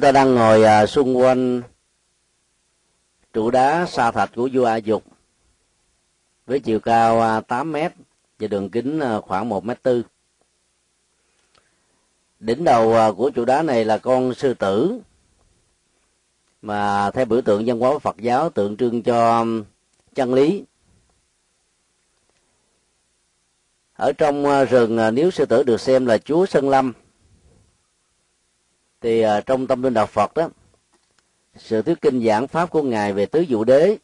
chúng ta đang ngồi à, xung quanh trụ đá sa thạch của vua A Dục với chiều cao à, 8 mét và đường kính à, khoảng 1 mét tư. Đỉnh đầu à, của trụ đá này là con sư tử mà theo biểu tượng văn hóa Phật giáo tượng trưng cho chân lý. Ở trong à, rừng à, nếu sư tử được xem là chúa Sơn Lâm thì uh, trong tâm linh đạo Phật đó sự thuyết kinh giảng pháp của ngài về tứ dụ đế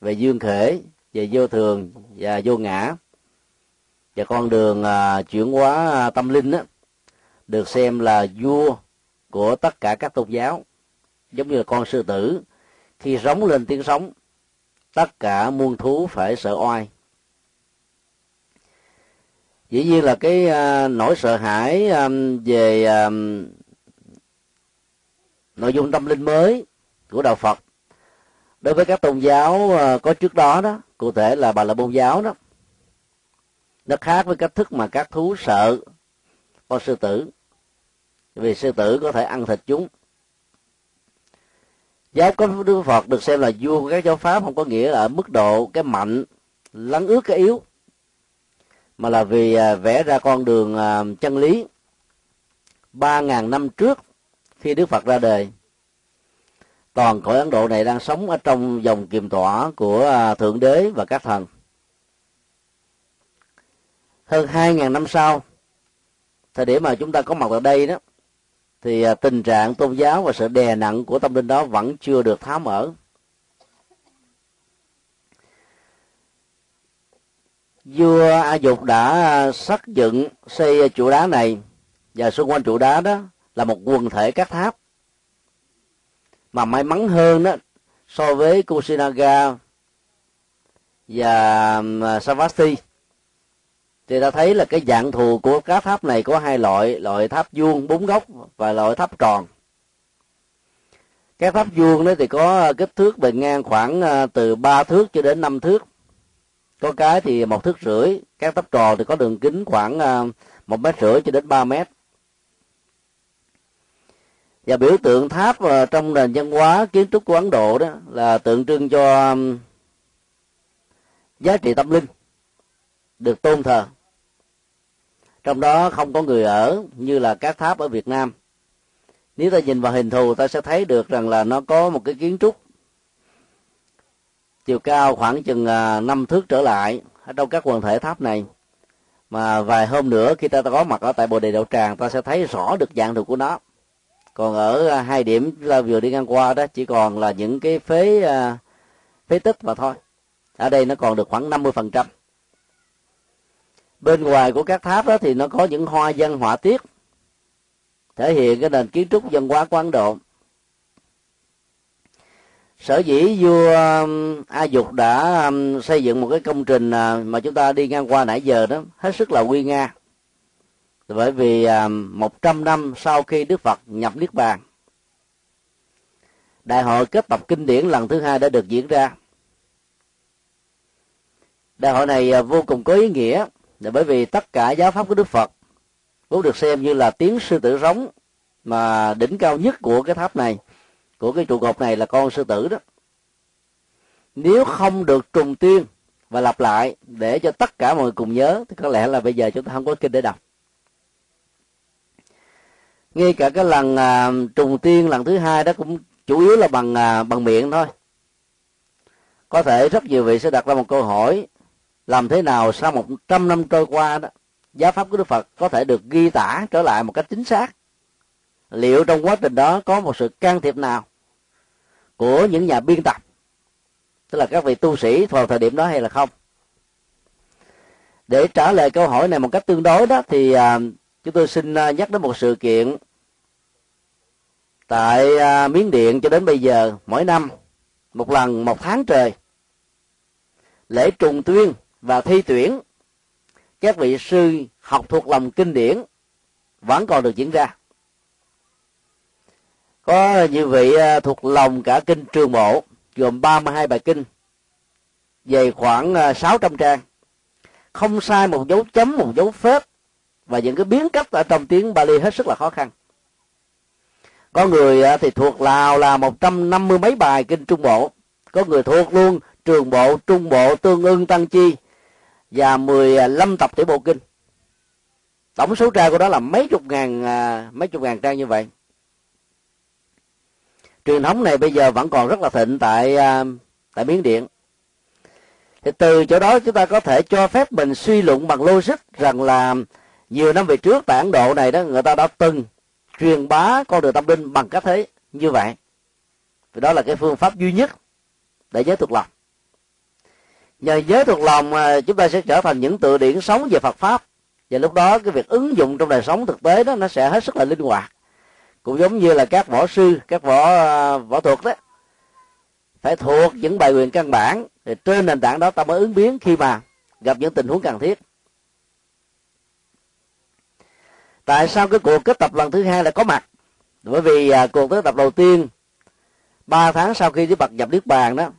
về dương khể về vô thường và vô ngã và con đường uh, chuyển hóa uh, tâm linh đó được xem là vua của tất cả các tôn giáo giống như là con sư tử. Khi rống lên tiếng sống tất cả muôn thú phải sợ oai. Dĩ nhiên là cái uh, nỗi sợ hãi um, về um, nội dung tâm linh mới của đạo Phật. Đối với các tôn giáo à, có trước đó đó, cụ thể là bà la môn giáo đó. Nó khác với cách thức mà các thú sợ con sư tử. Vì sư tử có thể ăn thịt chúng. Giáo có đức phật được xem là vua của các giáo pháp không có nghĩa là ở mức độ cái mạnh, lắng ướt cái yếu, mà là vì à, vẽ ra con đường à, chân lý ba ngàn năm trước khi Đức Phật ra đời. Toàn cõi Ấn Độ này đang sống ở trong dòng kiềm tỏa của à, thượng đế và các thần. Hơn hai ngàn năm sau, thời điểm mà chúng ta có mặt ở đây đó, thì à, tình trạng tôn giáo và sự đè nặng của tâm linh đó vẫn chưa được tháo mở. Vua a dục đã à, xác dựng xây trụ đá này, và xung quanh trụ đá đó là một quần thể các tháp. Mà may mắn hơn đó so với Kusinaga và à, Savasti thì ta thấy là cái dạng thù của các tháp này có hai loại loại tháp vuông bốn góc và loại tháp tròn. Các tháp vuông đó thì có kích thước bề ngang khoảng à, từ 3 thước cho đến 5 thước. Có cái thì một thước rưỡi các tháp tròn thì có đường kính khoảng à, một mét rưỡi cho đến 3 mét và biểu tượng tháp ờ, trong nền văn hóa, kiến trúc của ấn độ đó là tượng trưng cho giá trị tâm linh, được tôn thờ. Trong đó không có người ở như là các tháp ở việt nam. Nếu ta nhìn vào hình thù, ta sẽ thấy được rằng là nó có một cái kiến trúc chiều cao khoảng chừng ờ, năm thước trở lại ở trong các quần thể tháp này. Mà vài hôm nữa khi ta có mặt ở tại bồ đề đậu tràng, ta sẽ thấy rõ được dạng thù của nó còn ở à, hai điểm chúng ta vừa đi ngang qua đó, chỉ còn là những cái phế à, phế tích mà thôi. Ở đây nó còn được khoảng 50 phần trăm. Bên ngoài của các tháp đó thì nó có những hoa văn họa tiết, thể hiện cái nền kiến trúc văn hóa của ấn độ. Sở dĩ vua a dục đã xây dựng một cái công trình à, mà chúng ta đi ngang qua nãy giờ đó, hết sức là nguy nga bởi vì à, một trăm năm sau khi Đức Phật nhập Niết Bàn, Đại hội kết tập kinh điển lần thứ hai đã được diễn ra. Đại hội này à, vô cùng có ý nghĩa là bởi vì tất cả giáo pháp của Đức Phật cũng được xem như là tiếng sư tử rống mà đỉnh cao nhất của cái tháp này, của cái trụ cột này là con sư tử đó. Nếu không được trùng tiên và lặp lại để cho tất cả mọi người cùng nhớ, thì có lẽ là bây giờ chúng ta không có kinh để đọc ngay cả cái lần à, trùng tiên lần thứ hai đó cũng chủ yếu là bằng à, bằng miệng thôi. Có thể rất nhiều vị sẽ đặt ra một câu hỏi làm thế nào sau một trăm năm trôi qua đó giáo pháp của đức phật có thể được ghi tả trở lại một cách chính xác? Liệu trong quá trình đó có một sự can thiệp nào của những nhà biên tập? Tức là các vị tu sĩ vào thời điểm đó hay là không? Để trả lời câu hỏi này một cách tương đối đó thì à, chúng tôi xin à, nhắc đến một sự kiện tại à, miến điện cho đến bây giờ, mỗi năm, một lần một tháng trời, lễ trùng tuyên và thi tuyển, các vị sư học thuộc lòng kinh điển vẫn còn được diễn ra. Có nhiều vị à, thuộc lòng cả kinh trường bộ gồm 32 bài kinh, dày khoảng 600 trang. Không sai một dấu chấm, một dấu phép và những cái biến cách ở trong tiếng Bali hết sức là khó khăn. Có người à, thì thuộc lào là một trăm năm mươi mấy bài kinh trung bộ. Có người thuộc luôn trường bộ, trung bộ, tương ưng, tăng chi và mười lăm tập tiểu bộ kinh. Tổng số trang của đó là mấy chục ngàn à, mấy chục ngàn trang như vậy. Truyền thống này bây giờ vẫn còn rất là thịnh tại à, tại miến điện. Thì từ chỗ đó chúng ta có thể cho phép mình suy luận bằng logic rằng là nhiều năm về trước, tại ấn độ này đó, người ta đã từng truyền bá con đường tâm linh bằng cách thế như vậy. Thì đó là cái phương pháp duy nhất để giới thuộc lòng. Nhờ giới thuộc lòng chúng ta sẽ trở thành những tự điển sống về phật pháp. Và lúc đó, cái việc ứng dụng trong đời sống thực tế đó, nó sẽ hết sức là linh hoạt. Cũng giống như là các võ sư, các võ à, võ thuật đó, phải thuộc những bài quyền căn bản. Thì trên nền tảng đó, ta mới ứng biến khi mà gặp những tình huống cần thiết. Tại sao cái cuộc kết tập lần thứ hai lại có mặt? Bởi vì à, cuộc kết tập đầu tiên ba tháng sau khi Đức Phật nhập Niết Bàn đó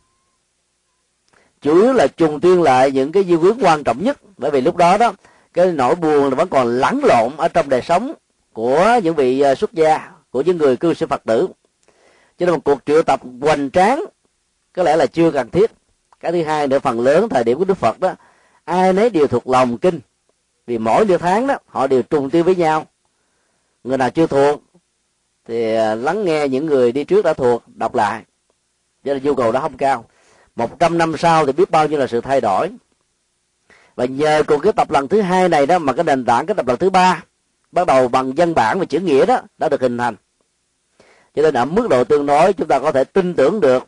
chủ yếu là trùng tuyên lại những cái di quyết quan trọng nhất. Bởi vì lúc đó đó cái nỗi buồn vẫn còn lẫn lộn ở trong đời sống của những vị à, xuất gia của những người cư sĩ phật tử. Cho nên một cuộc triệu tập hoành tráng có lẽ là chưa cần thiết. Cái thứ hai nữa phần lớn thời điểm của đức phật đó ai nấy đều thuộc lòng kinh vì mỗi nửa tháng đó, họ đều trùng tiêu với nhau. Người nào chưa thuộc, thì à, lắng nghe những người đi trước đã thuộc, đọc lại. Cho nên nhu cầu đó không cao. Một trăm năm sau thì biết bao nhiêu là sự thay đổi. Và nhờ cuộc cái tập lần thứ hai này đó, mà cái nền tảng cái tập lần thứ ba, bắt đầu bằng văn bản và chữ nghĩa đó, đã được hình thành. Cho nên ở mức độ tương đối, chúng ta có thể tin tưởng được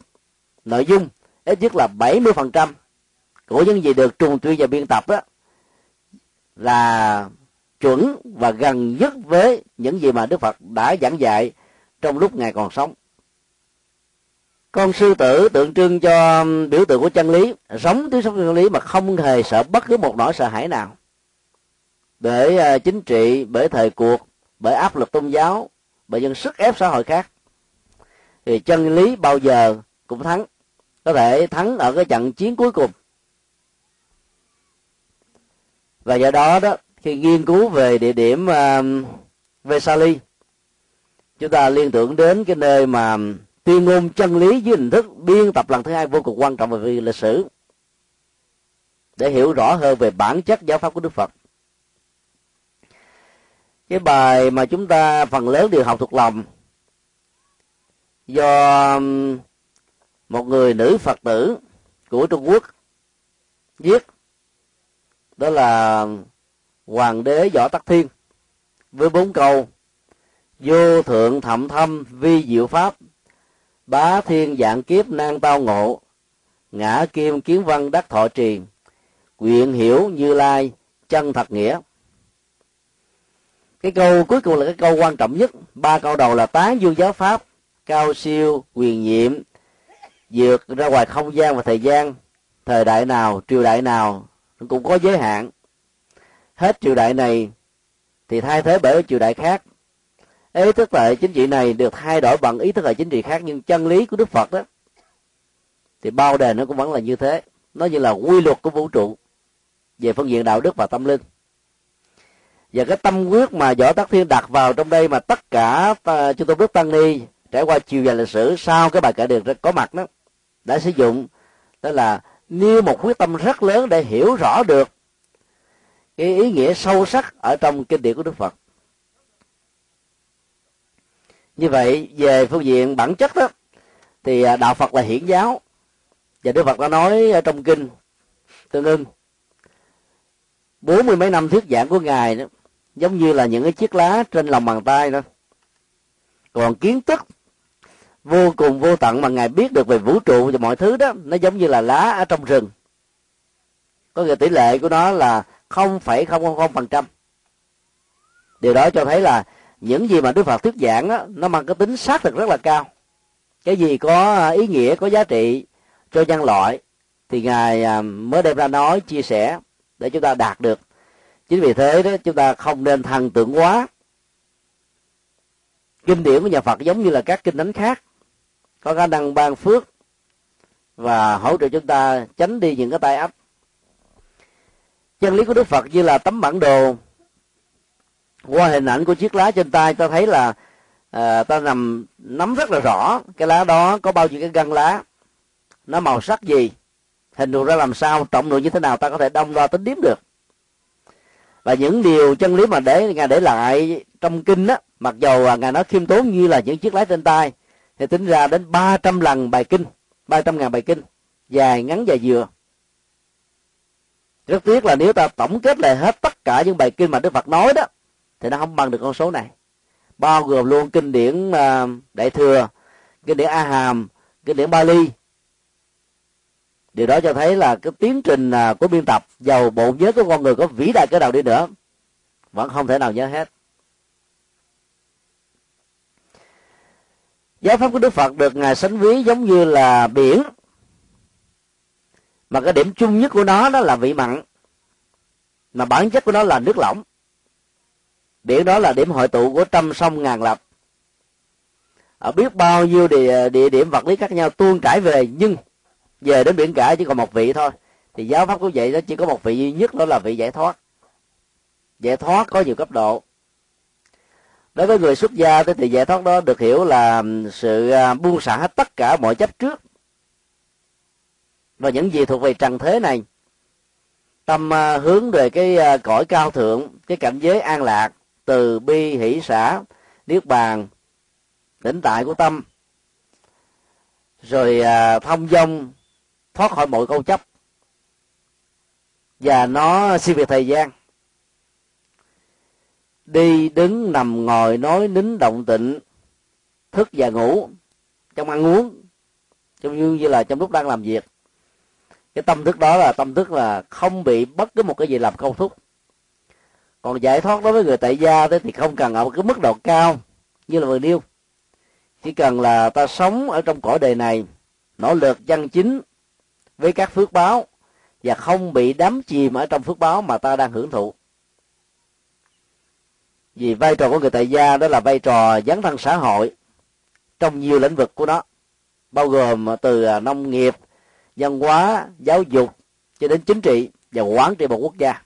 nội dung, ít nhất là 70% của những gì được trùng tuyên và biên tập đó là chuẩn và gần nhất với những gì mà Đức Phật đã giảng dạy trong lúc ngài còn sống. Con sư tử tượng trưng cho um, biểu tượng của chân lý, sống tiếp sống chân lý mà không hề sợ bất cứ một nỗi sợ hãi nào. Bởi à, chính trị, bởi thời cuộc, bởi áp lực tôn giáo, bởi những sức ép xã hội khác, thì chân lý bao giờ cũng thắng. Có thể thắng ở cái trận chiến cuối cùng và do đó đó khi nghiên cứu về địa điểm uh, Vesali chúng ta liên tưởng đến cái nơi mà tuyên ngôn chân lý dưới hình thức biên tập lần thứ hai vô cùng quan trọng về lịch sử để hiểu rõ hơn về bản chất giáo pháp của Đức Phật. Cái bài mà chúng ta phần lớn đều học thuộc lòng do um, một người nữ phật tử của trung quốc viết đó là hoàng đế võ tắc thiên với bốn câu, vô thượng thậm thâm vi diệu pháp, bá thiên dạng kiếp nan tao ngộ, ngã kim kiến văn đắc thọ trì quyện hiểu như lai, chân thật nghĩa. Cái câu cuối cùng là cái câu quan trọng nhất. Ba câu đầu là tán dương giáo pháp, cao siêu, quyền nhiệm, vượt ra ngoài không gian và thời gian, thời đại nào, triều đại nào cũng có giới hạn. Hết triều đại này thì thay thế bởi triều đại khác. Ý thức hệ chính trị này được thay đổi bằng ý thức hệ chính trị khác nhưng chân lý của đức phật đó thì bao đề nó cũng vẫn là như thế. Nó như là quy luật của vũ trụ về phương diện đạo đức và tâm linh. Và cái tâm quyết mà võ tắc thiên đặt vào trong đây mà tất cả à, chúng tôi bước tăng ni trải qua chiều dài lịch sử sau cái bài kể được có mặt đó đã sử dụng đó là nêu một quyết tâm rất lớn để hiểu rõ được cái ý nghĩa sâu sắc ở trong kinh điển của đức phật. Như vậy, về phương diện bản chất đó, thì à, đạo phật là hiển giáo, và đức phật đã nói ở trong kinh tương ưng, bốn mươi mấy năm thuyết giảng của ngài đó, giống như là những cái chiếc lá trên lòng bàn tay đó. Còn kiến thức vô cùng vô tận mà ngài biết được về vũ trụ và mọi thứ đó nó giống như là lá ở trong rừng. Có nghĩa tỷ lệ của nó là không phẩy không không không phần trăm. Điều đó cho thấy là những gì mà đức phật thuyết giảng đó, nó mang cái tính xác thực rất là cao. Cái gì có à, ý nghĩa có giá trị cho nhân loại thì ngài à, mới đem ra nói chia sẻ để chúng ta đạt được. Chính vì thế đó chúng ta không nên thần tượng quá. Kinh điển của nhà phật giống như là các kinh thánh khác có khả năng ban phước và hỗ trợ chúng ta tránh đi những cái tai ách chân lý của đức phật như là tấm bản đồ. Qua hình ảnh của chiếc lá trên tay ta thấy là à, ta nằm nắm rất là rõ cái lá đó có bao nhiêu cái gân lá. Nó màu sắc gì hình thù ra làm sao trọng lượng như thế nào ta có thể đông đo tính điếm được. Và những điều chân lý mà để ngài để lại trong kinh á mặc dầu ngài nói khiêm tốn như là những chiếc lá trên tay thì tính ra đến 300 lần bài kinh 300 ngàn bài kinh, dài ngắn dài vừa rất tiếc là nếu ta tổng kết lại hết tất cả những bài kinh mà Đức Phật nói đó, thì nó không bằng được con số này. Bao gồm luôn kinh điển à, đại thừa, kinh điển a hàm kinh điển bali. Điều đó cho thấy là cái tiến trình à, của biên tập giàu bộ nhớ của con người có vĩ đại cái nào đi nữa, vẫn không thể nào nhớ hết. Giáo pháp của đức phật được ngài sánh ví giống như là biển. Mà cái điểm chung nhất của nó đó là vị mặn. Mà bản chất của nó là nước lỏng. Biển đó là điểm hội tụ của trăm sông ngàn lập. Ở biết bao nhiêu địa, địa điểm vật lý khác nhau tuôn trải về nhưng về đến biển cả chỉ còn một vị thôi. Thì giáo pháp của vậy nó chỉ có một vị duy nhất đó là vị giải thoát. Giải thoát có nhiều cấp độ đối với người xuất gia thì giải thoát đó được hiểu là sự à, buông xả hết tất cả mọi chấp trước. Và những gì thuộc về trần thế này, tâm à, hướng về cái à, cõi cao thượng, cái cảnh giới an lạc, từ bi, hỷ xã niết bàn, tĩnh tại của tâm. Rồi thông dong, thoát khỏi mọi câu chấp. Và nó siêu việt thời gian đi đứng nằm ngồi nói nín động tịnh thức và ngủ, trong ăn uống trong như như là trong lúc đang làm việc. Cái tâm thức đó là tâm thức là không bị bất cứ một cái gì làm câu thúc. Còn giải thoát đối với người tại gia thế thì không cần ở một cái mức độ cao như là vừa nêu. Chỉ cần là ta sống ở trong cõi đời này, nỗ lực chân chính với các phước báo và không bị đắm chìm ở trong phước báo mà ta đang hưởng thụ vì vai trò của người tại gia đó là vai trò dấn thân xã hội trong nhiều lĩnh vực của nó, bao gồm từ à, nông nghiệp, văn hóa, giáo dục cho đến chính trị và quản trị một quốc gia.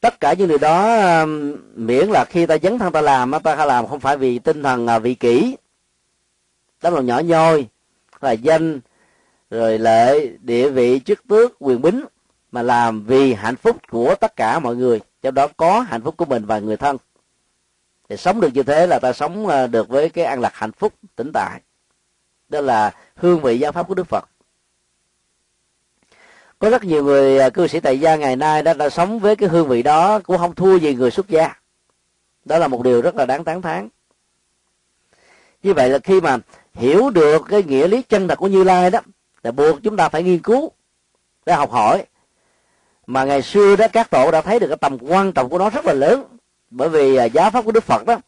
Tất cả những điều đó miễn là khi ta dấn thân ta làm ta làm không phải vì tinh thần à, vị kỷ tấm lòng nhỏ nhoi, là danh, rồi lệ, địa vị, chức tước, quyền bính mà làm vì hạnh phúc của tất cả mọi người trong đó có hạnh phúc của mình và người thân. Thì sống được như thế là ta sống ờ, được với cái an lạc hạnh phúc tĩnh tại. Đó là hương vị giáo pháp của đức phật. Có rất nhiều người ờ, cư sĩ tại gia ngày nay đã, đã sống với cái hương vị đó cũng không thua gì người xuất gia. Đó là một điều rất là đáng tán thán. Như vậy là khi mà hiểu được cái nghĩa lý chân thật của như lai đó là buộc chúng ta phải nghiên cứu để học hỏi mà ngày xưa đó, các tổ đã thấy được cái tầm quan trọng của nó rất là lớn. Bởi vì à, giáo pháp của đức phật đó,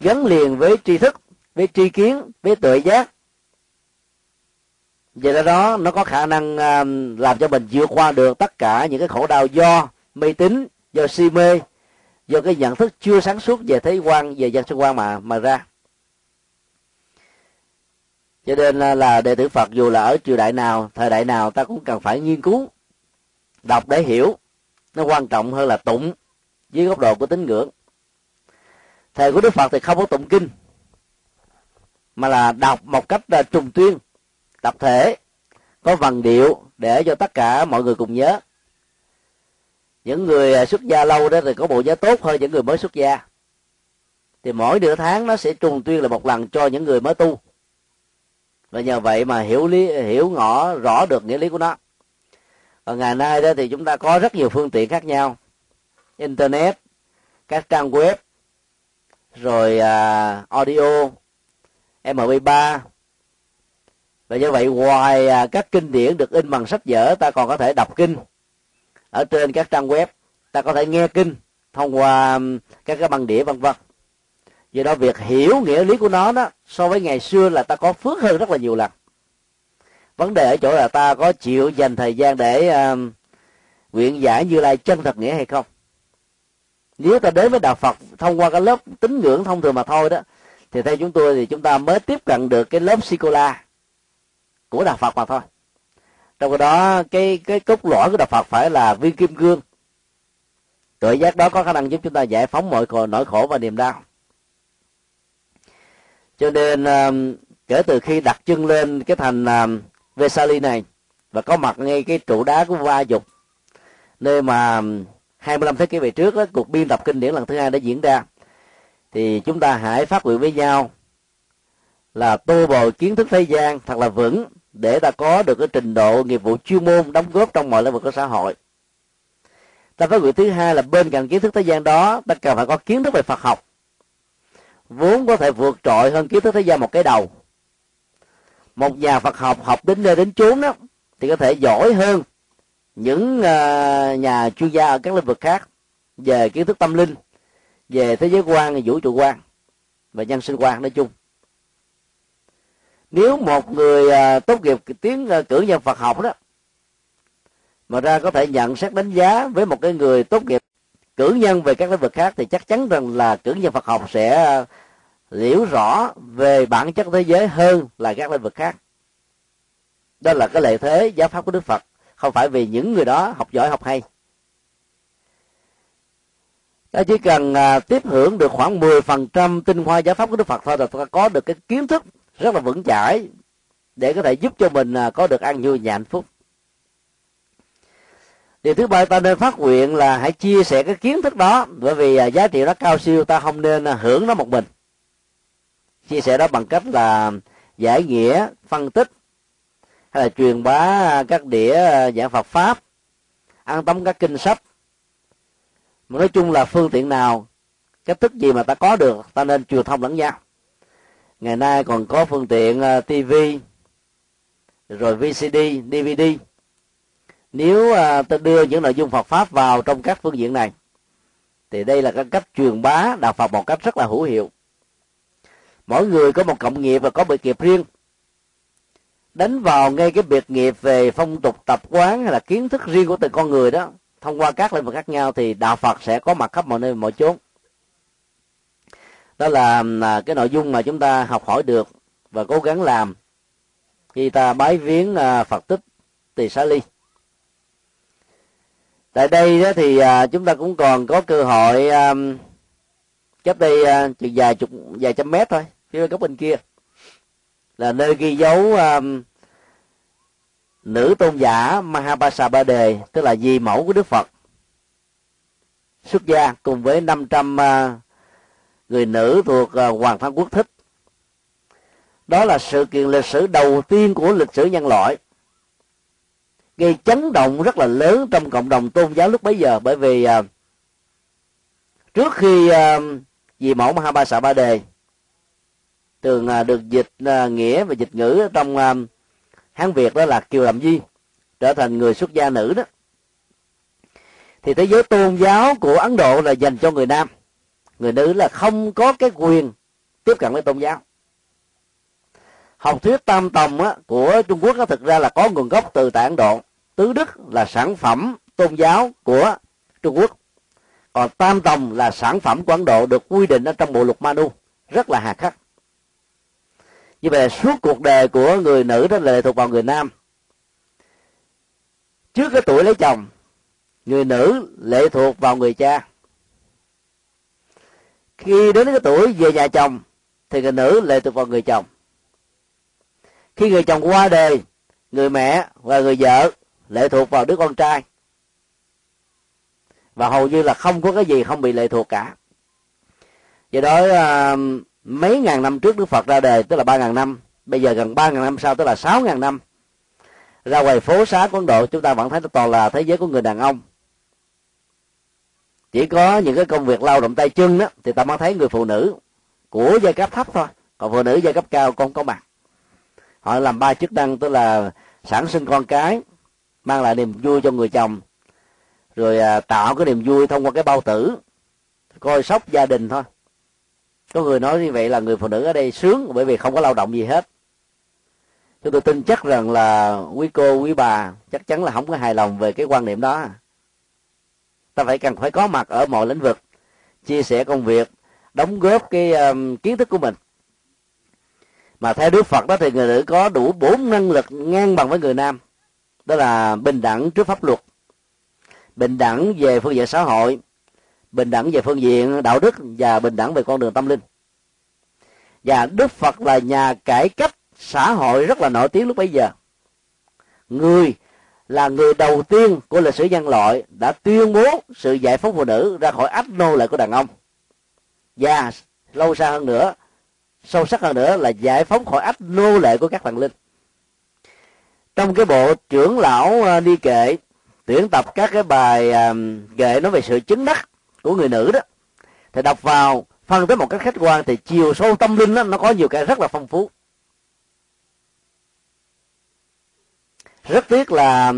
gắn liền với tri thức, với tri kiến, với tuệ giác. Vậy đó, nó có khả năng à, làm cho mình vượt qua được tất cả những cái khổ đau do mê tín, do si mê, do cái nhận thức chưa sáng suốt về thế quan, về dân sinh quan mà mà ra. Cho nên à, là đệ tử phật dù là ở triều đại nào, thời đại nào, ta cũng cần phải nghiên cứu đọc để hiểu. Nó quan trọng hơn là tụng, dưới góc độ của tín ngưỡng. Thầy của đức phật thì không có tụng kinh, mà là đọc một cách là trùng tuyên, tập thể, có vần điệu để cho tất cả mọi người cùng nhớ. Những người à, xuất gia lâu đó thì có bộ nhớ tốt hơn những người mới xuất gia. Thì mỗi nửa tháng nó sẽ trùng tuyên là một lần cho những người mới tu. Và nhờ vậy mà hiểu lý, hiểu ngõ, rõ được nghĩa lý của nó ở ngày nay đó thì chúng ta có rất nhiều phương tiện khác nhau. Internet các trang web rồi uh, audio mp3 và như vậy ngoài uh, à, các kinh điển được in bằng sách vở ta còn có thể đọc kinh. Ở trên các trang web ta có thể nghe kinh thông qua các cái băng đĩa vân vân. Do đó việc hiểu nghĩa lý của nó đó so với ngày xưa là ta có phước hơn rất là nhiều lần vấn đề ở chỗ là ta có chịu dành thời gian để uh, nguyện giải như lai chân thật nghĩa hay không? Nếu ta đến với đạo phật thông qua cái lớp tín ngưỡng thông thường mà thôi đó thì theo chúng tôi thì chúng ta mới tiếp cận được cái lớp sikola của đạo phật mà thôi. Trong đó cái cái cốt lõi của đạo phật phải là viên kim cương. Tự giác đó có khả năng giúp chúng ta giải phóng mọi nỗi khổ và niềm đau. Cho nên um, kể từ khi đặt chân lên cái thành um, Vesali này và có mặt ngay cái trụ đá của Va Dục. Nơi mà 25 thế kỷ về trước đó, cuộc biên tập kinh điển lần thứ hai đã diễn ra. Thì chúng ta hãy phát nguyện với nhau là tô bồi kiến thức thế gian thật là vững để ta có được cái trình độ nghiệp vụ chuyên môn đóng góp trong mọi lĩnh vực của xã hội. Ta phát nguyện thứ hai là bên cạnh kiến thức thế gian đó ta cần phải có kiến thức về Phật học. Vốn có thể vượt trội hơn kiến thức thế gian một cái đầu một nhà Phật học học đến nơi đến chốn đó thì có thể giỏi hơn những uh, nhà chuyên gia ở các lĩnh vực khác về kiến thức tâm linh về thế giới quan vũ trụ quan và nhân sinh quan nói chung. Nếu một người uh, tốt nghiệp tiếng uh, cử nhân Phật học đó mà ra có thể nhận xét đánh giá với một cái người tốt nghiệp cử nhân về các lĩnh vực khác thì chắc chắn rằng là cử nhân Phật học sẽ liễu rõ về bản chất thế giới hơn là các lĩnh vực khác. Đó là cái lợi thế giáo pháp của đức phật không phải vì những người đó học giỏi học hay. Ta chỉ cần à, tiếp hưởng được khoảng 10% tinh hoa giáo pháp của đức phật thôi là ta có được cái kiến thức rất là vững chãi để có thể giúp cho mình à, có được an vui và hạnh phúc. Điều thứ ba ta nên phát nguyện là hãy chia sẻ cái kiến thức đó bởi vì à, giá trị nó cao siêu ta không nên à, hưởng nó một mình chia sẻ đó bằng cách là giải nghĩa, phân tích, hay là truyền bá các đĩa à, giảng Phật pháp an tâm các kinh sách. Mà nói chung là phương tiện nào, cách thức gì mà ta có được, ta nên truyền thông lẫn nhau. Ngày nay còn có phương tiện à, TV rồi VCD DVD nếu à, ta đưa những nội dung Phật pháp vào trong các phương diện này, thì đây là cái cách truyền bá đạo Phật một cách rất là hữu hiệu mỗi người có một cộng nghiệp và có biệt nghiệp riêng. Đánh vào ngay cái biệt nghiệp về phong tục tập quán hay là kiến thức riêng của từng con người đó, thông qua các lĩnh vực khác nhau thì đạo phật sẽ có mặt khắp mọi nơi, mọi chốn. Đó là à, cái nội dung mà chúng ta học hỏi được và cố gắng làm. Khi ta bái viếng à, phật tích tỳ xá ly. Tại đây đó thì à, chúng ta cũng còn có cơ hội cách đây chừng vài chục, vài trăm mét thôi cái góc bên kia. Là nơi ghi dấu um, nữ tôn giả Mahapasa Ba Đề tức là di mẫu của Đức Phật xuất gia cùng với 500 uh, người nữ thuộc uh, Hoàng thân quốc thích. Đó là sự kiện lịch sử đầu tiên của lịch sử nhân loại gây chấn động rất là lớn trong cộng đồng tôn giáo lúc bấy giờ. Bởi vì uh, trước khi um, uh, vì mẫu Mahapasa Ba Đề thường à, được dịch à, nghĩa và dịch ngữ trong à, hán việt đó là kiều làm di trở thành người xuất gia nữ đó. Thì thế giới tôn giáo của ấn độ là dành cho người nam. Người nữ là không có cái quyền tiếp cận với tôn giáo. Học thuyết tam tòng á, của trung quốc á, thực ra là có nguồn gốc từ tại ấn độ. Tứ đức là sản phẩm tôn giáo của trung quốc. Còn tam tòng là sản phẩm của ấn độ được quy định ở trong bộ luật manu rất là hà khắc như vậy là suốt cuộc đời của người nữ đó là lệ thuộc vào người nam. Trước cái tuổi lấy chồng, người nữ lệ thuộc vào người cha. Khi đến cái tuổi về nhà chồng, thì người nữ lệ thuộc vào người chồng. Khi người chồng qua đời, người mẹ và người vợ lệ thuộc vào đứa con trai. Và hầu như là không có cái gì không bị lệ thuộc cả. Do đó à, mấy ngàn năm trước Đức Phật ra đời, tức là ba ngàn năm. Bây giờ gần ba ngàn năm sau, tức là sáu ngàn năm. Ra ngoài phố xá của Ấn Độ, chúng ta vẫn thấy nó toàn là thế giới của người đàn ông. Chỉ có những cái công việc lao động tay chân đó thì ta mới thấy người phụ nữ của giai cấp thấp thôi. Còn phụ nữ giai cấp cao con có mặt. Họ làm ba chức năng, tức là sản sinh con cái, mang lại niềm vui cho người chồng. Rồi à, tạo cái niềm vui thông qua cái bao tử, coi sóc gia đình thôi có người nói như vậy là người phụ nữ ở đây sướng bởi vì không có lao động gì hết. Chúng tôi tin chắc rằng là quý cô quý bà chắc chắn là không có hài lòng về cái quan niệm đó. Ta phải cần phải có mặt ở mọi lĩnh vực chia sẻ công việc đóng góp cái um, kiến thức của mình. Mà theo đức phật đó thì người nữ có đủ bốn năng lực ngang bằng với người nam. Đó là bình đẳng trước pháp luật bình đẳng về phương diện xã hội bình đẳng về phương diện đạo đức và bình đẳng về con đường tâm linh. Và đức phật là nhà cải cách xã hội rất là nổi tiếng lúc bấy giờ. Người là người đầu tiên của lịch sử nhân loại đã tuyên bố sự giải phóng phụ nữ ra khỏi ách nô lệ của đàn ông. Và lâu xa hơn nữa, sâu sắc hơn nữa là giải phóng khỏi ách nô lệ của các thần linh. Trong cái bộ trưởng lão à, đi kệ, tuyển tập các cái bài à, kệ nói về sự chứng đắc của người nữ đó. Thì đọc vào phân tích một cách khách quan thì chiều sâu tâm linh đó, nó có nhiều cái rất là phong phú. Rất tiếc là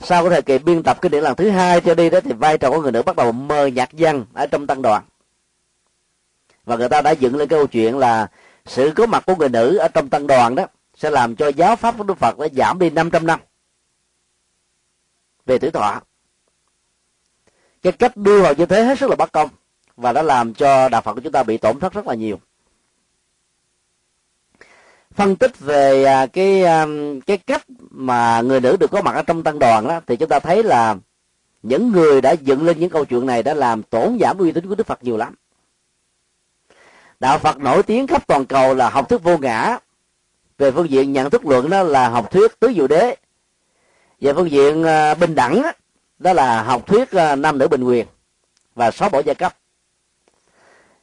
sau cái thời kỳ biên tập cái điển lần thứ hai cho đi đó thì vai trò của người nữ bắt đầu mờ nhạt dần ở trong tăng đoàn. Và người ta đã dựng lên cái câu chuyện là sự có mặt của người nữ ở trong tăng đoàn đó sẽ làm cho giáo pháp của Đức Phật đã giảm đi 500 năm về tuổi thọ cái cách đưa vào như thế hết sức là bất công và đã làm cho đạo Phật của chúng ta bị tổn thất rất là nhiều. Phân tích về à, cái à, cái cách mà người nữ được có mặt ở trong tăng đoàn đó, thì chúng ta thấy là những người đã dựng lên những câu chuyện này đã làm tổn giảm uy tín của Đức Phật nhiều lắm. Đạo Phật nổi tiếng khắp toàn cầu là học thuyết vô ngã. Về phương diện nhận thức luận đó là học thuyết tứ diệu đế. Về phương diện à, bình đẳng đó đó là học thuyết ờ, nam nữ bình quyền và xóa bỏ giai cấp.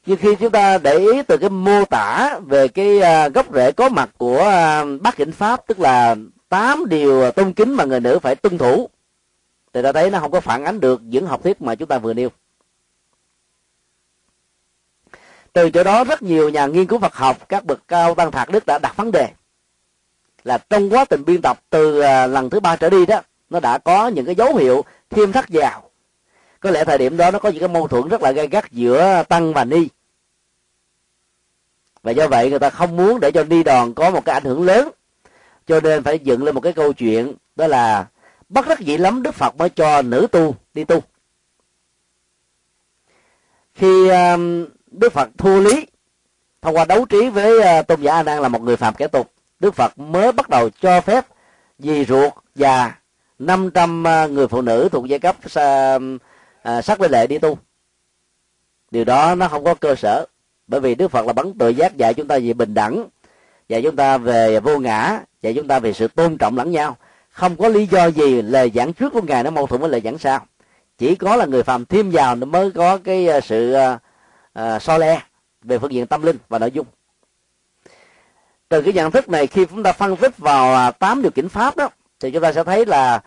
Nhưng khi chúng ta để ý từ cái mô tả về cái ờ, gốc rễ có mặt của ờ, bác bát pháp, tức là tám điều tôn kính mà người nữ phải tuân thủ, thì ta thấy nó không có phản ánh được những học thuyết mà chúng ta vừa nêu. Từ chỗ đó, rất nhiều nhà nghiên cứu Phật học, các bậc cao tăng thạc đức đã đặt vấn đề là trong quá trình biên tập từ lần thứ ba trở đi đó nó đã có những cái dấu hiệu thêm thắt vào. Có lẽ thời điểm đó nó có những cái mâu thuẫn rất là gay gắt giữa tăng và ni. Và do vậy người ta không muốn để cho ni đòn có một cái ảnh hưởng lớn. Cho nên phải dựng lên một cái câu chuyện, đó là bất đắc dĩ lắm đức phật mới cho nữ tu đi tu. Khi um, đức phật thua lý, thông qua đấu trí với ờ, tôn giả a nan là một người phạm kẻ tục đức phật mới bắt đầu cho phép dì ruột và 500 à, người phụ nữ thuộc giai cấp à, sắc lê lệ đi tu. Điều đó nó không có cơ sở bởi vì đức phật là bắn tự giác dạy chúng ta về bình đẳng dạy chúng ta về vô ngã dạy chúng ta về sự tôn trọng lẫn nhau. Không có lý do gì lời giảng trước của ngài nó mâu thuẫn với lời giảng sau. Chỉ có là người phàm thêm vào nó mới có cái à, sự à, à, so le về phương diện tâm linh và nội dung. Từ cái nhận thức này khi chúng ta phân tích vào tám điều kiểm pháp đó thì chúng ta sẽ thấy là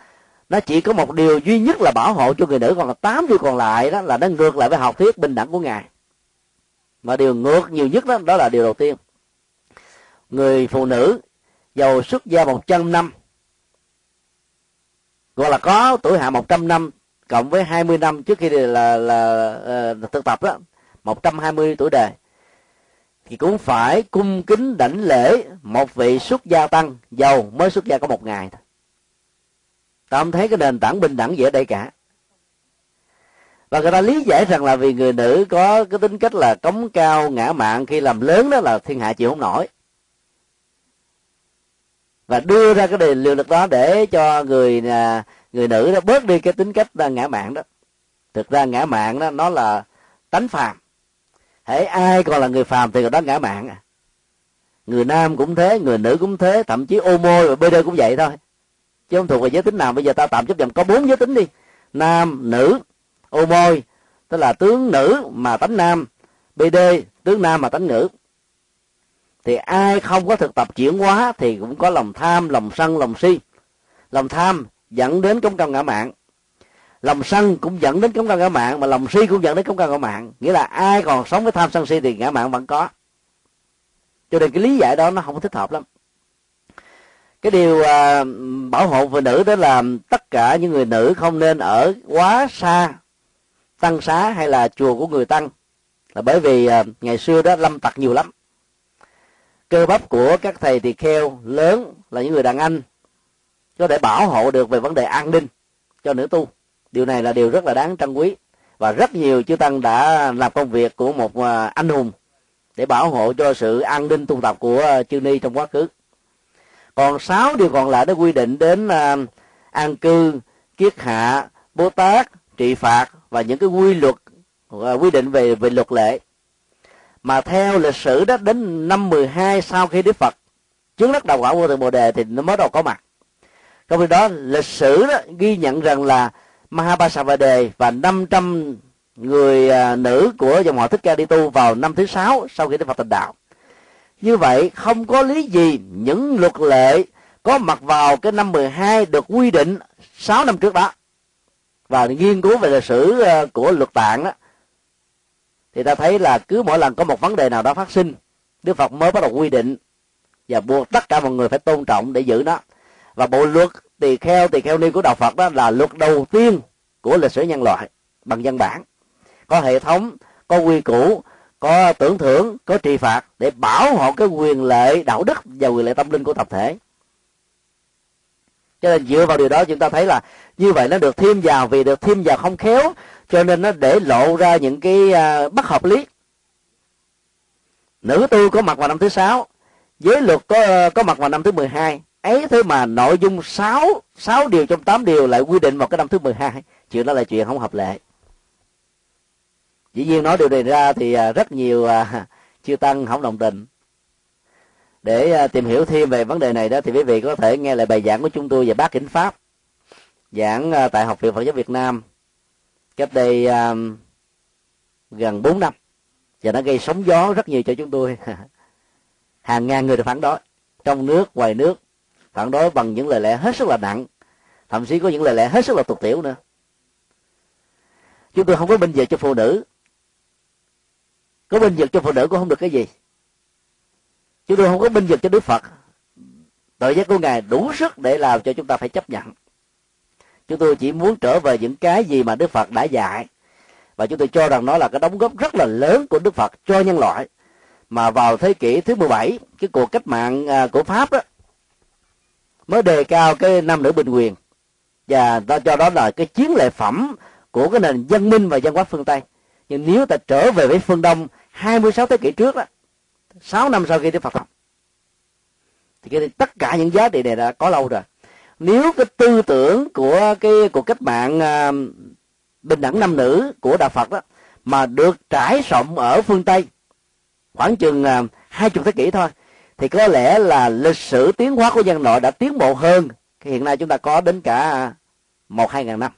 nó chỉ có một điều duy nhất là bảo hộ cho người nữ còn là tám điều còn lại đó là nó ngược lại với học thuyết bình đẳng của ngài. Mà điều ngược nhiều nhất đó, đó là điều đầu tiên. Người phụ nữ giàu xuất gia một trăm năm gọi là có tuổi hạ một trăm năm cộng với hai mươi năm trước khi là là, là uh, thực tập đó một trăm hai mươi tuổi đời thì cũng phải cung kính đảnh lễ một vị xuất gia tăng giàu mới xuất gia có một ngày thôi ta không thấy cái nền tảng bình đẳng gì ở đây cả. Và người ta lý giải rằng là vì người nữ có cái tính cách là cống cao, ngã mạn, khi làm lớn đó là thiên hạ chịu không nổi. Và đưa ra cái đề liều lực đó để cho người à, người nữ đó bớt đi cái tính cách ngã mạn đó. Thực ra ngã mạn đó, nó là tánh phàm. Hễ ai còn là người phàm thì người đó ngã mạn à. Người nam cũng thế, người nữ cũng thế, thậm chí ô môi và bê đê cũng vậy thôi chứ không thuộc về giới tính nào. Bây giờ ta tạm chấp nhận có bốn giới tính đi. Nam, nữ. Ô môi tức là tướng nữ mà tánh nam. Bd tướng nam mà tánh nữ. Thì ai không có thực tập chuyển hóa thì cũng có lòng tham, lòng sân, lòng si. Lòng tham dẫn đến cống cao ngã mạng. Lòng sân cũng dẫn đến cống cao ngã mạng, mà lòng si cũng dẫn đến cống cao ngã mạng. Nghĩa là ai còn sống với tham sân si thì ngã mạng vẫn có. Cho nên cái lý giải đó nó không thích hợp lắm cái điều uh, bảo hộ phụ nữ đó là tất cả những người nữ không nên ở quá xa tăng xá hay là chùa của người tăng. Là bởi vì à, ngày xưa đó lâm tặc nhiều lắm. Cơ bắp của các thầy tỳ kheo lớn là những người đàn anh có thể bảo hộ được về vấn đề an ninh cho nữ tu. Điều này là điều rất là đáng trân quý. Và rất nhiều chư tăng đã làm công việc của một à, anh hùng để bảo hộ cho sự an ninh tu tập của à, chư ni trong quá khứ còn sáu điều còn lại nó quy định đến uh, an cư kiết hạ bố tát trị phạt và những cái quy luật uh, quy định về về luật lệ. Mà theo lịch sử đó đến năm 12 sau khi Đức Phật chứng đắc đạo quả vô thượng bồ đề thì nó mới đầu có mặt. Trong khi đó lịch sử đó ghi nhận rằng là Mahabasavade và 500 người à, nữ của dòng họ Thích Ca đi tu vào năm thứ sáu sau khi Đức Phật thành đạo như vậy, không có lý gì những luật lệ có mặt vào cái năm 12 được quy định 6 năm trước đó. Và nghiên cứu về lịch sử ờ, của luật tạng đó thì ta thấy là cứ mỗi lần có một vấn đề nào đó phát sinh, Đức Phật mới bắt đầu quy định và buộc tất cả mọi người phải tôn trọng để giữ nó. Và bộ luật tỳ kheo tỳ kheo ni của đạo Phật đó là luật đầu tiên của lịch sử nhân loại bằng văn bản. Có hệ thống, có quy củ có tưởng thưởng, có trì phạt để bảo hộ cái quyền lệ, đạo đức và quyền lệ tâm linh của tập thể. Cho nên dựa vào điều đó chúng ta thấy là như vậy nó được thêm vào vì được thêm vào không khéo, cho nên nó để lộ ra những cái à, bất hợp lý. Nữ tu có mặt vào năm thứ sáu, giới luật có có mặt vào năm thứ 12 ấy thế mà nội dung 6 sáu điều trong 8 điều lại quy định vào cái năm thứ 12 chuyện đó là chuyện không hợp lệ dĩ nhiên nói điều này ra thì à, rất nhiều à, chư tăng không đồng tình. Để à, tìm hiểu thêm về vấn đề này đó thì quý vị có thể nghe lại bài giảng của chúng tôi về bác kính pháp, giảng tại học viện phật giáo việt nam, cách đây gần 4 năm. Và nó gây sóng gió rất nhiều cho chúng tôi. Hàng ngàn người được phản đối, trong nước, ngoài nước, phản đối bằng những lời lẽ hết sức là nặng, thậm chí có những lời lẽ hết sức là tục tiểu nữa. Chúng tôi không có binh về cho phụ nữ có binh vực cho phụ nữ cũng không được cái gì. Chúng tôi không có binh vực cho đức phật. Tội giác của ngài đủ sức để làm cho chúng ta phải chấp nhận. Chúng tôi chỉ muốn trở về những cái gì mà đức phật đã dạy. Và chúng tôi cho rằng nó là cái đóng góp rất là lớn của đức phật cho nhân loại. Mà vào thế kỷ thứ 17 cái cuộc cách mạng à, của pháp đó mới đề cao cái nam nữ bình quyền. Và ta cho đó là cái chiến lợi phẩm của cái nền văn minh và văn hóa phương tây. Nhưng nếu ta trở về với phương đông 26 thế kỷ trước đó 6 năm sau khi Đức Phật học, thì cái tất cả những giá trị này đã có lâu rồi. Nếu cái tư tưởng của cái cuộc cách mạng à, bình đẳng nam nữ của đạo Phật đó mà được trải rộng ở phương Tây, khoảng chừng à, hai chục thế kỷ thôi, thì có lẽ là lịch sử tiến hóa của nhân loại đã tiến bộ hơn hiện nay chúng ta có đến cả một, hai ngàn năm.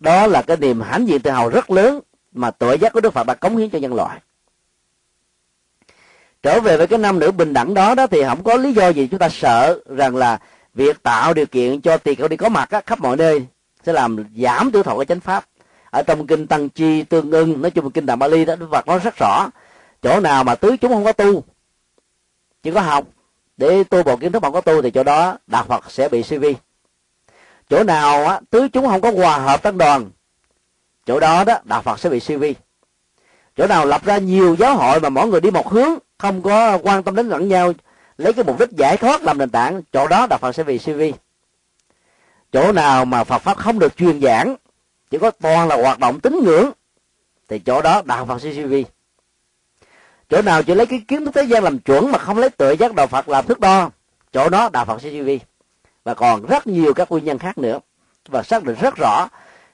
Đó là cái niềm hãnh diện tự hào rất lớn mà tội giác của đức phật đã cống hiến cho nhân loại. Trở về với cái nam nữ bình đẳng đó đó thì không có lý do gì chúng ta sợ rằng là việc tạo điều kiện cho tỳ kheo đi có mặt á, khắp mọi nơi sẽ làm giảm tuổi thọ cái chánh pháp. Ở trong kinh tăng chi tương ưng nói chung kinh đàm bali đó đức phật nói rất rõ chỗ nào mà tứ chúng không có tu chỉ có học để tu bộ kiến thức không có tu thì chỗ đó đạo phật sẽ bị suy vi. Chỗ nào á tứ chúng không có hòa hợp tăng đoàn chỗ đó đó, đạo phật sẽ bị suy vi. Chỗ nào lập ra nhiều giáo hội mà mỗi người đi một hướng, không có quan tâm đến lẫn nhau, lấy cái mục đích giải thoát làm nền tảng, chỗ đó đạo phật sẽ bị suy vi. Chỗ nào mà phật pháp không được truyền giảng, chỉ có toàn là hoạt động tín ngưỡng, thì chỗ đó đạo phật sẽ suy vi. Chỗ nào chỉ lấy cái kiến thức thế gian làm chuẩn mà không lấy tự giác đạo phật làm thước đo, chỗ đó đạo phật sẽ suy vi. Và còn rất nhiều các nguyên nhân khác nữa. Và xác định rất rõ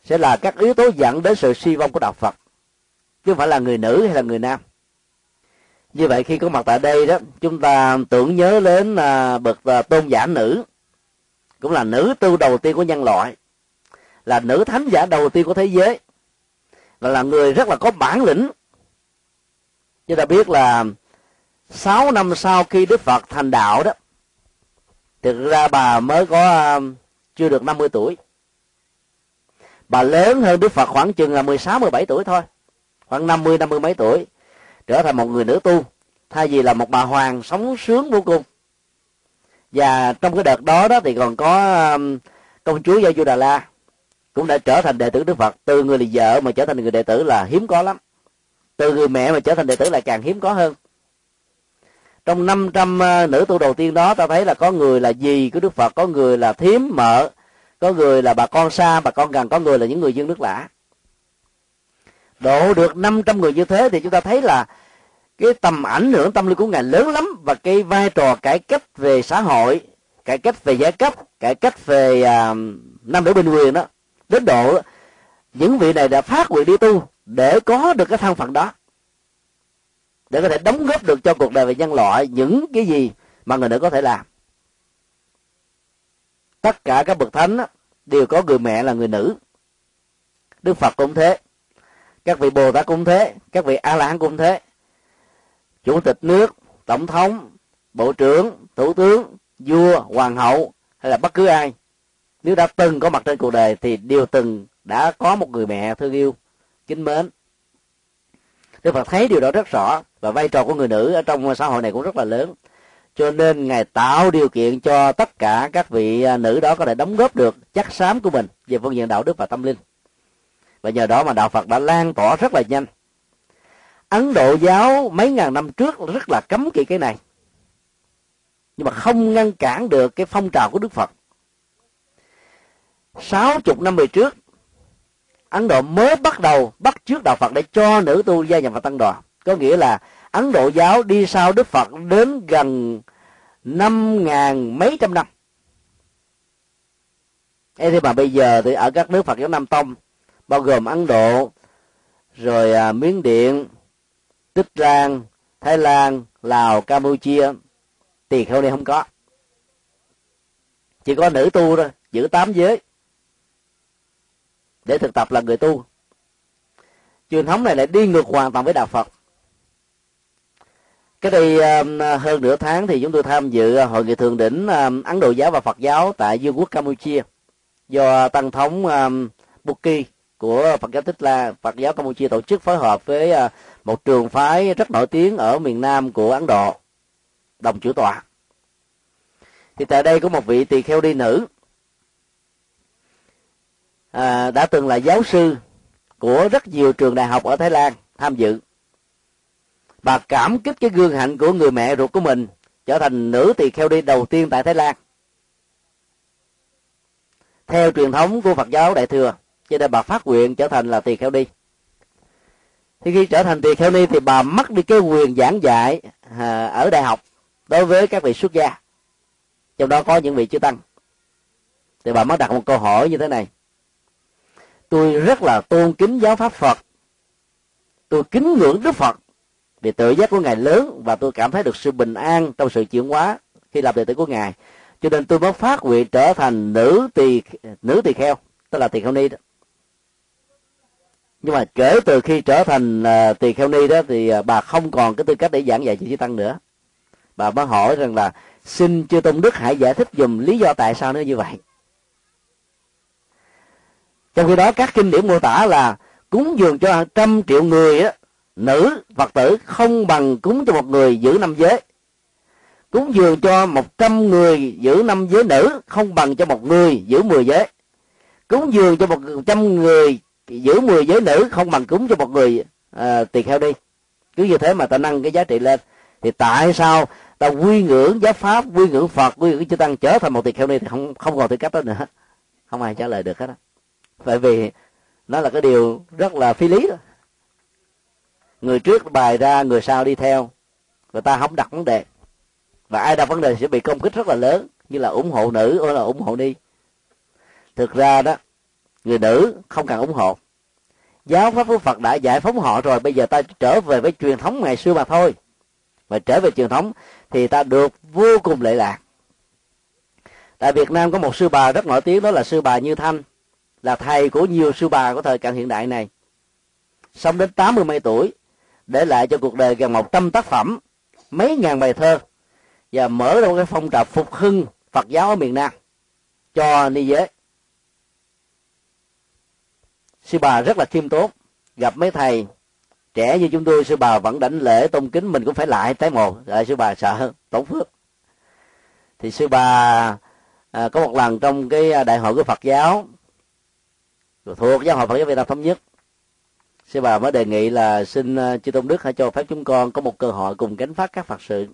sẽ là các yếu tố dẫn đến sự suy vong của đạo phật chứ không phải là người nữ hay là người nam. Như vậy khi có mặt tại đây đó chúng ta tưởng nhớ đến à, bậc à, tôn giả nữ cũng là nữ tu đầu tiên của nhân loại là nữ thánh giả đầu tiên của thế giới và là người rất là có bản lĩnh. Chúng ta biết là sáu năm sau khi đức phật thành đạo đó thực ra bà mới có à, chưa được 50 tuổi bà lớn hơn đức phật khoảng chừng là 16 17 tuổi thôi. Khoảng 50 50 mấy tuổi. Trở thành một người nữ tu. Thay vì là một bà hoàng sống sướng vô cùng. Và trong cái đợt đó đó thì còn có um, công chúa Gia Du Đà La cũng đã trở thành đệ tử Đức Phật. Từ người là vợ mà trở thành người đệ tử là hiếm có lắm. Từ người mẹ mà trở thành đệ tử lại càng hiếm có hơn. Trong 500 uh, nữ tu đầu tiên đó, ta thấy là có người là dì của Đức Phật, có người là thiếm mợ có người là bà con xa bà con gần có người là những người dân nước lạ độ được 500 người như thế thì chúng ta thấy là cái tầm ảnh hưởng tâm linh của ngài lớn lắm và cái vai trò cải cách về xã hội cải cách về giai cấp cải cách về uh, nam nữ bình quyền đó. Đến độ những vị này đã phát nguyện đi tu để có được cái thân phận đó. Để có thể đóng góp được cho cuộc đời về nhân loại những cái gì mà người nữ có thể làm tất cả các bậc thánh đều có người mẹ là người nữ. Đức phật cũng thế. Các vị bồ tát cũng thế. Các vị a la hán cũng thế. Chủ tịch nước, tổng thống, bộ trưởng, thủ tướng, vua, hoàng hậu hay là bất cứ ai, nếu đã từng có mặt trên cuộc đời thì đều từng đã có một người mẹ thương yêu, kính mến. Đức Phật thấy điều đó rất rõ và vai trò của người nữ ở trong xã hội này cũng rất là lớn cho nên ngài tạo điều kiện cho tất cả các vị à, nữ đó có thể đóng góp được chắc xám của mình về phương diện đạo đức và tâm linh. Và nhờ đó mà đạo Phật đã lan tỏa rất là nhanh. Ấn Độ giáo mấy ngàn năm trước rất là cấm kỵ cái này. Nhưng mà không ngăn cản được cái phong trào của Đức Phật. Sáu chục năm về trước, Ấn Độ mới bắt đầu bắt trước đạo Phật để cho nữ tu gia nhập vào tăng đoàn. Có nghĩa là Ấn Độ giáo đi sau Đức Phật đến gần năm ngàn mấy trăm năm. Thế thì mà bây giờ thì ở các nước Phật giáo Nam Tông bao gồm Ấn Độ rồi à, Miến Điện Tích Lan Thái Lan Lào Campuchia tỳ kheo này không có. Chỉ có nữ tu thôi giữ tám giới để thực tập là người tu. Truyền thống này lại đi ngược hoàn toàn với đạo phật cái đây um, hơn nửa tháng thì chúng tôi tham dự uh, hội nghị thượng đỉnh um, ấn độ giáo và phật giáo tại vương quốc campuchia do tăng thống um, Buki của Phật giáo Tích La, Phật giáo Campuchia tổ chức phối hợp với uh, một trường phái rất nổi tiếng ở miền Nam của Ấn Độ, đồng chủ tọa. Thì tại đây có một vị tỳ kheo đi nữ à, đã từng là giáo sư của rất nhiều trường đại học ở Thái Lan tham dự bà cảm kích cái gương hạnh của người mẹ ruột của mình trở thành nữ tỳ kheo đi đầu tiên tại Thái Lan. Theo truyền thống của Phật giáo Đại thừa cho nên bà phát nguyện trở thành là tỳ kheo đi thì khi trở thành tỳ kheo ni thì bà mất đi cái quyền giảng dạy à, ở đại học đối với các vị xuất gia. Trong đó có những vị chư tăng. Thì bà mới đặt một câu hỏi như thế này. Tôi rất là tôn kính giáo pháp phật. Tôi kính ngưỡng đức phật vì tự giác của ngài lớn và tôi cảm thấy được sự bình an trong sự chuyển hóa khi làm đệ tử của ngài. Cho nên tôi mới phát nguyện trở thành nữ tỳ nữ tỳ kheo tức là tỳ kheo ni đó. Nhưng mà kể từ khi trở thành uh, tỳ kheo ni đó thì uh, bà không còn cái tư cách để giảng dạy chư tăng nữa. Bà mới hỏi rằng là xin chư tôn đức hãy giải thích dùm lý do tại sao nó như vậy. Trong khi đó các kinh điển mô tả là cúng dường cho hàng trăm triệu người á, nữ phật tử không bằng cúng cho một người giữ năm giới. Cúng dường cho một trăm người giữ năm giới nữ không bằng cho một người giữ mười giới. Cúng dường cho một trăm người giữ mười giới nữ không bằng cúng cho một người à, tỳ kheo đi. Cứ như thế mà ta nâng cái giá trị lên. Thì tại sao ta quy ngưỡng giáo pháp quy ngưỡng phật quy ngưỡng chư tăng trở thành một tỳ kheo ni thì không không còn tư cách đó nữa? Không ai trả lời được hết á. Tại vì nó là cái điều rất là phi lý đó người trước bài ra, người sau đi theo. Người ta không đặt vấn đề. Và ai đặt vấn đề sẽ bị công kích rất là lớn, như là ủng hộ nữ hay là ủng hộ đi. Thực ra đó, người nữ không cần ủng hộ. Giáo pháp của phật đã giải phóng họ rồi, bây giờ ta trở về với truyền thống ngày xưa mà thôi. Và trở về truyền thống thì ta được vô cùng lệ lạc. Tại việt nam có một sư bà rất nổi tiếng, đó là sư bà như thanh, là thầy của nhiều sư bà của thời cận hiện đại này. Sống đến tám mươi mấy tuổi để lại cho cuộc đời gần một trăm tác phẩm mấy ngàn bài thơ và mở ra một cái phong trào phục hưng Phật giáo ở miền Nam. Cho ni giới sư bà rất là khiêm tốn. Gặp mấy thầy trẻ như chúng tôi sư bà vẫn đảnh lễ tôn kính mình cũng phải lại tái một lại sư bà sợ tổn phước. Thì sư bà à, có một lần trong cái à, đại hội của Phật giáo thuộc giáo hội Phật giáo Việt Nam thống nhất sư bà mới đề nghị là xin ờ, chư tôn đức hãy cho phép chúng con có một cơ hội cùng gánh phát các phật sự.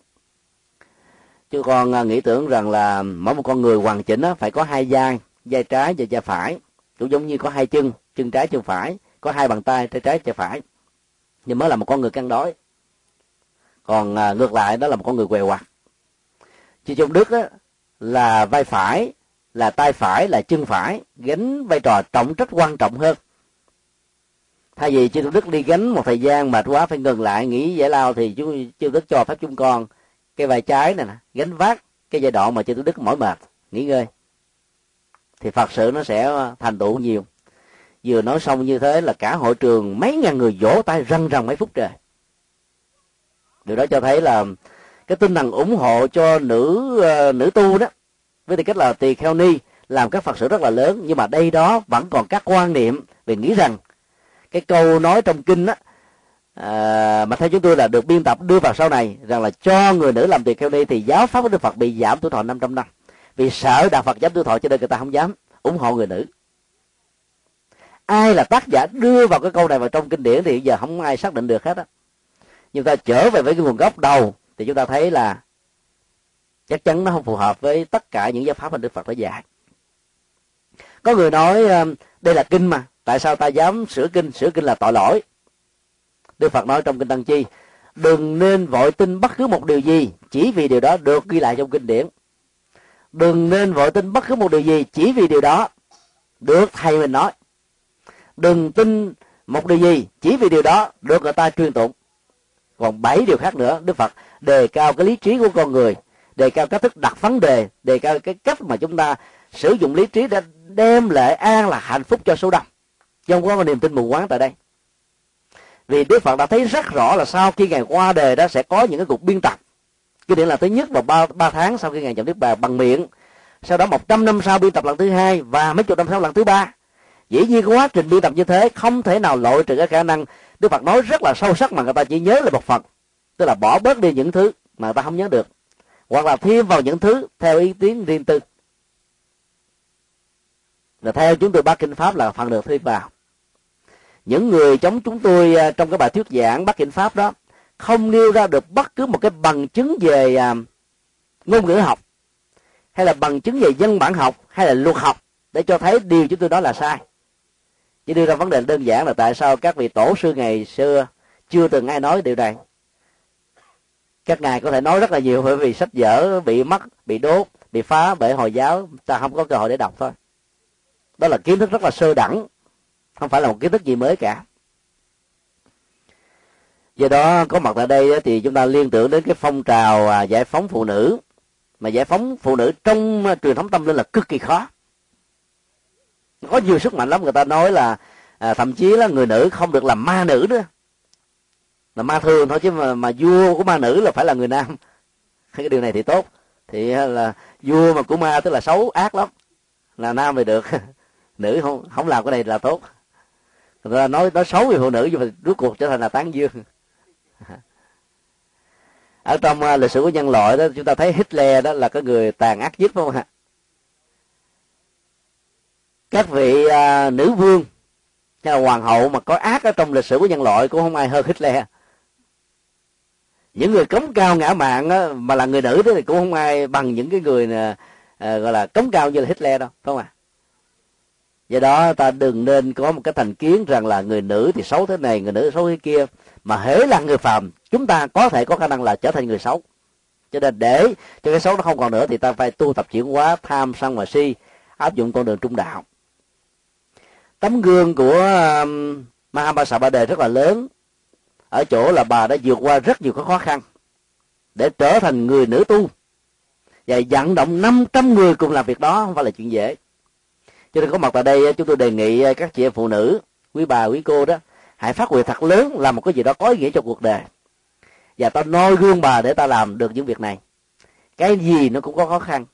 Chứ con ờ, nghĩ tưởng rằng là mỗi một con người hoàn chỉnh á, phải có hai vai vai trái và vai phải. Cũng giống như có hai chân chân trái chân phải có hai bàn tay tay trái tay phải. Nhưng mới là một con người cân đối. Còn à, ngược lại đó là một con người què quặt chư tôn đức đó là vai phải là tay phải là chân phải gánh vai trò trọng trách quan trọng hơn thay vì chư đức đi gánh một thời gian mệt quá phải ngừng lại nghỉ giải lao thì chú chư đức cho phép chúng con cái vai trái này nè gánh vác cái giai đoạn mà chư đức mỏi mệt. Nghỉ ngơi. Thì phật sự nó sẽ thành tựu nhiều. Vừa nói xong như thế là cả hội trường mấy ngàn người vỗ tay răng răng mấy phút trời. Điều đó cho thấy là cái tinh thần ủng hộ cho nữ uh, nữ tu đó với tư cách là tỳ kheo ni làm các phật sự rất là lớn. Nhưng mà đây đó vẫn còn các quan niệm về nghĩ rằng cái câu nói trong kinh á à, mà theo chúng tôi là được biên tập đưa vào sau này rằng là cho người nữ làm tỳ kheo ni thì giáo pháp của đức phật bị giảm tuổi thọ 500 năm. Vì sợ đạo phật giảm tuổi thọ cho nên người ta không dám ủng hộ người nữ. Ai là tác giả đưa vào cái câu này vào trong kinh điển thì giờ không ai xác định được hết á. Nhưng ta trở về với cái nguồn gốc đầu thì chúng ta thấy là chắc chắn nó không phù hợp với tất cả những giáo pháp mà đức phật đã dạy. Có người nói à, đây là kinh mà tại sao ta dám sửa kinh? Sửa kinh là tội lỗi. Đức phật nói trong kinh tăng chi, đừng nên vội tin bất cứ một điều gì chỉ vì điều đó được ghi lại trong kinh điển. Đừng nên vội tin bất cứ một điều gì chỉ vì điều đó được thầy mình nói. Đừng tin một điều gì chỉ vì điều đó được người ta truyền tụng. Còn bảy điều khác nữa, đức phật đề cao cái lý trí của con người, đề cao cách thức đặt vấn đề đề cao cái cách mà chúng ta sử dụng lý trí để đem lại an là hạnh phúc cho số đông không có niềm tin mù quáng tại đây. Vì đức phật đã thấy rất rõ là sau khi ngài qua đề đó sẽ có những cái cuộc biên tập. Cái điểm là thứ nhất vào ba, ba tháng sau khi ngài chậm đức bà bằng miệng. Sau đó một trăm năm sau biên tập lần thứ hai và mấy chục năm sau lần thứ ba. Dĩ nhiên quá trình biên tập như thế không thể nào loại trừ cái khả năng đức phật nói rất là sâu sắc mà người ta chỉ nhớ là một phần tức là bỏ bớt đi những thứ mà người ta không nhớ được. Hoặc là thêm vào những thứ theo ý kiến riêng tư. Là theo chúng tôi ba kinh pháp là phần được thêm vào những người chống chúng tôi à, trong cái bài thuyết giảng bắc kinh pháp đó, không nêu ra được bất cứ một cái bằng chứng về à, ngôn ngữ học, hay là bằng chứng về dân bản học, hay là luật học, để cho thấy điều chúng tôi nói là sai. Chỉ đưa ra vấn đề đơn giản là tại sao các vị tổ sư ngày xưa chưa từng ai nói điều này. Các ngài có thể nói rất là nhiều, bởi vì sách vở bị mất, bị đốt, bị phá bởi hồi giáo, ta không có cơ hội để đọc thôi. Đó là kiến thức rất là sơ đẳng không phải là một kiến thức gì mới cả. Do đó có mặt tại đây thì chúng ta liên tưởng đến cái phong trào à, giải phóng phụ nữ. Mà giải phóng phụ nữ trong à, truyền thống tâm linh là cực kỳ khó. Có nhiều sức mạnh lắm người ta nói là à, thậm chí là người nữ không được làm ma nữ nữa. Là ma thường thôi chứ mà, mà vua của ma nữ là phải là người nam. Cái điều này thì tốt. Thì à, là vua mà của ma tức là xấu ác lắm. Là nam thì được. Nữ không không làm cái này là tốt người ta nói nói xấu về phụ nữ nhưng mà rốt cuộc trở thành là tán dương. Ở trong uh, lịch sử của nhân loại đó chúng ta thấy Hitler đó là cái người tàn ác nhất phải không ạ? Các vị uh, nữ vương hay là hoàng hậu mà có ác ở trong lịch sử của nhân loại cũng không ai hơn Hitler. Những người cống cao ngã mạng á, mà là người nữ đó thì cũng không ai bằng những cái người à, à gọi là cống cao như là Hitler đâu không à do đó ta đừng nên có một cái thành kiến rằng là người nữ thì xấu thế này người nữ xấu thế kia mà hễ là người phàm chúng ta có thể có khả năng là trở thành người xấu. Cho nên để cho cái xấu nó không còn nữa thì ta phải tu tập chuyển hóa tham sân và si áp dụng con đường trung đạo. Tấm gương của um, Mahabharata Ba Đề rất là lớn. Ở chỗ là bà đã vượt qua rất nhiều cái khó khăn để trở thành người nữ tu. Và vận động 500 người cùng làm việc đó không phải là chuyện dễ cho nên có mặt tại đây chúng tôi đề nghị các chị em phụ nữ, quý bà, quý cô đó, hãy phát huy thật lớn, làm một cái gì đó có ý nghĩa cho cuộc đời. Và ta noi gương bà để ta làm được những việc này. Cái gì nó cũng có khó khăn.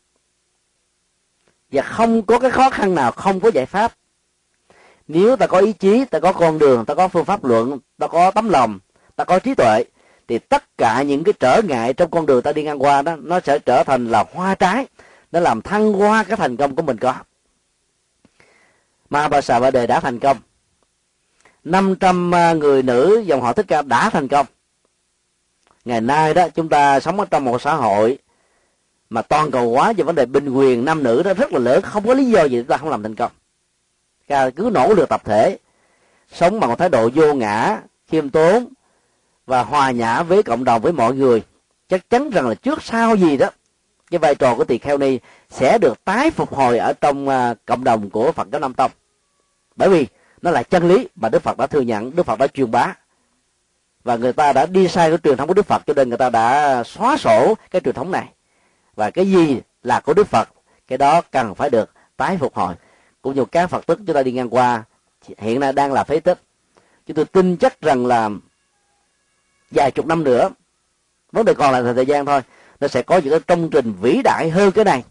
Và không có cái khó khăn nào, không có giải pháp. Nếu ta có ý chí, ta có con đường, ta có phương pháp luận, ta có tấm lòng, ta có trí tuệ, thì tất cả những cái trở ngại trong con đường ta đi ngang qua đó, nó sẽ trở thành là hoa trái, nó làm thăng hoa cái thành công của mình có ma bà xà ba đề đã thành công. 500 à, người nữ dòng họ thích ca đã thành công. Ngày nay đó, chúng ta sống ở trong một xã hội mà toàn cầu hóa về vấn đề bình quyền nam nữ đó rất là lớn. Không có lý do gì chúng ta không làm thành công. Ta cứ nỗ lực tập thể, sống bằng một thái độ vô ngã, khiêm tốn và hòa nhã với cộng đồng, với mọi người. Chắc chắn rằng là trước sau gì đó, cái vai trò của tỳ kheo ni sẽ được tái phục hồi ở trong à, cộng đồng của phật giáo nam tông bởi vì nó là chân lý mà đức phật đã thừa nhận, đức phật đã truyền bá. Và người ta đã đi sai cái truyền thống của đức phật cho nên người ta đã xóa sổ cái truyền thống này. Và cái gì là của đức phật, cái đó cần phải được tái phục hồi. Cũng như các phật tích chúng ta đi ngang qua, hiện nay đang là phế tích. Chúng tôi tin chắc rằng là vài chục năm nữa, vấn đề còn là thời gian thôi, nó sẽ có những cái công trình vĩ đại hơn cái này.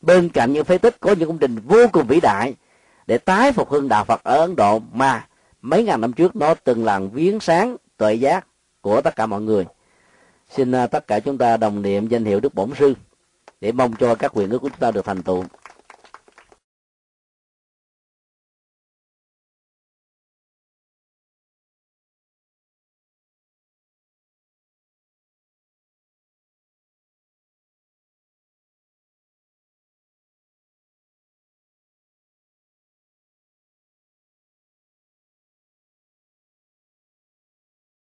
Bên cạnh những phế tích có những công trình vô cùng vĩ đại để tái phục hưng đạo Phật ở Ấn Độ mà mấy ngàn năm trước nó từng lần viếng sáng tuệ giác của tất cả mọi người. Xin à, tất cả chúng ta đồng niệm danh hiệu Đức Bổn Sư để mong cho các quyền ước của chúng ta được thành tựu.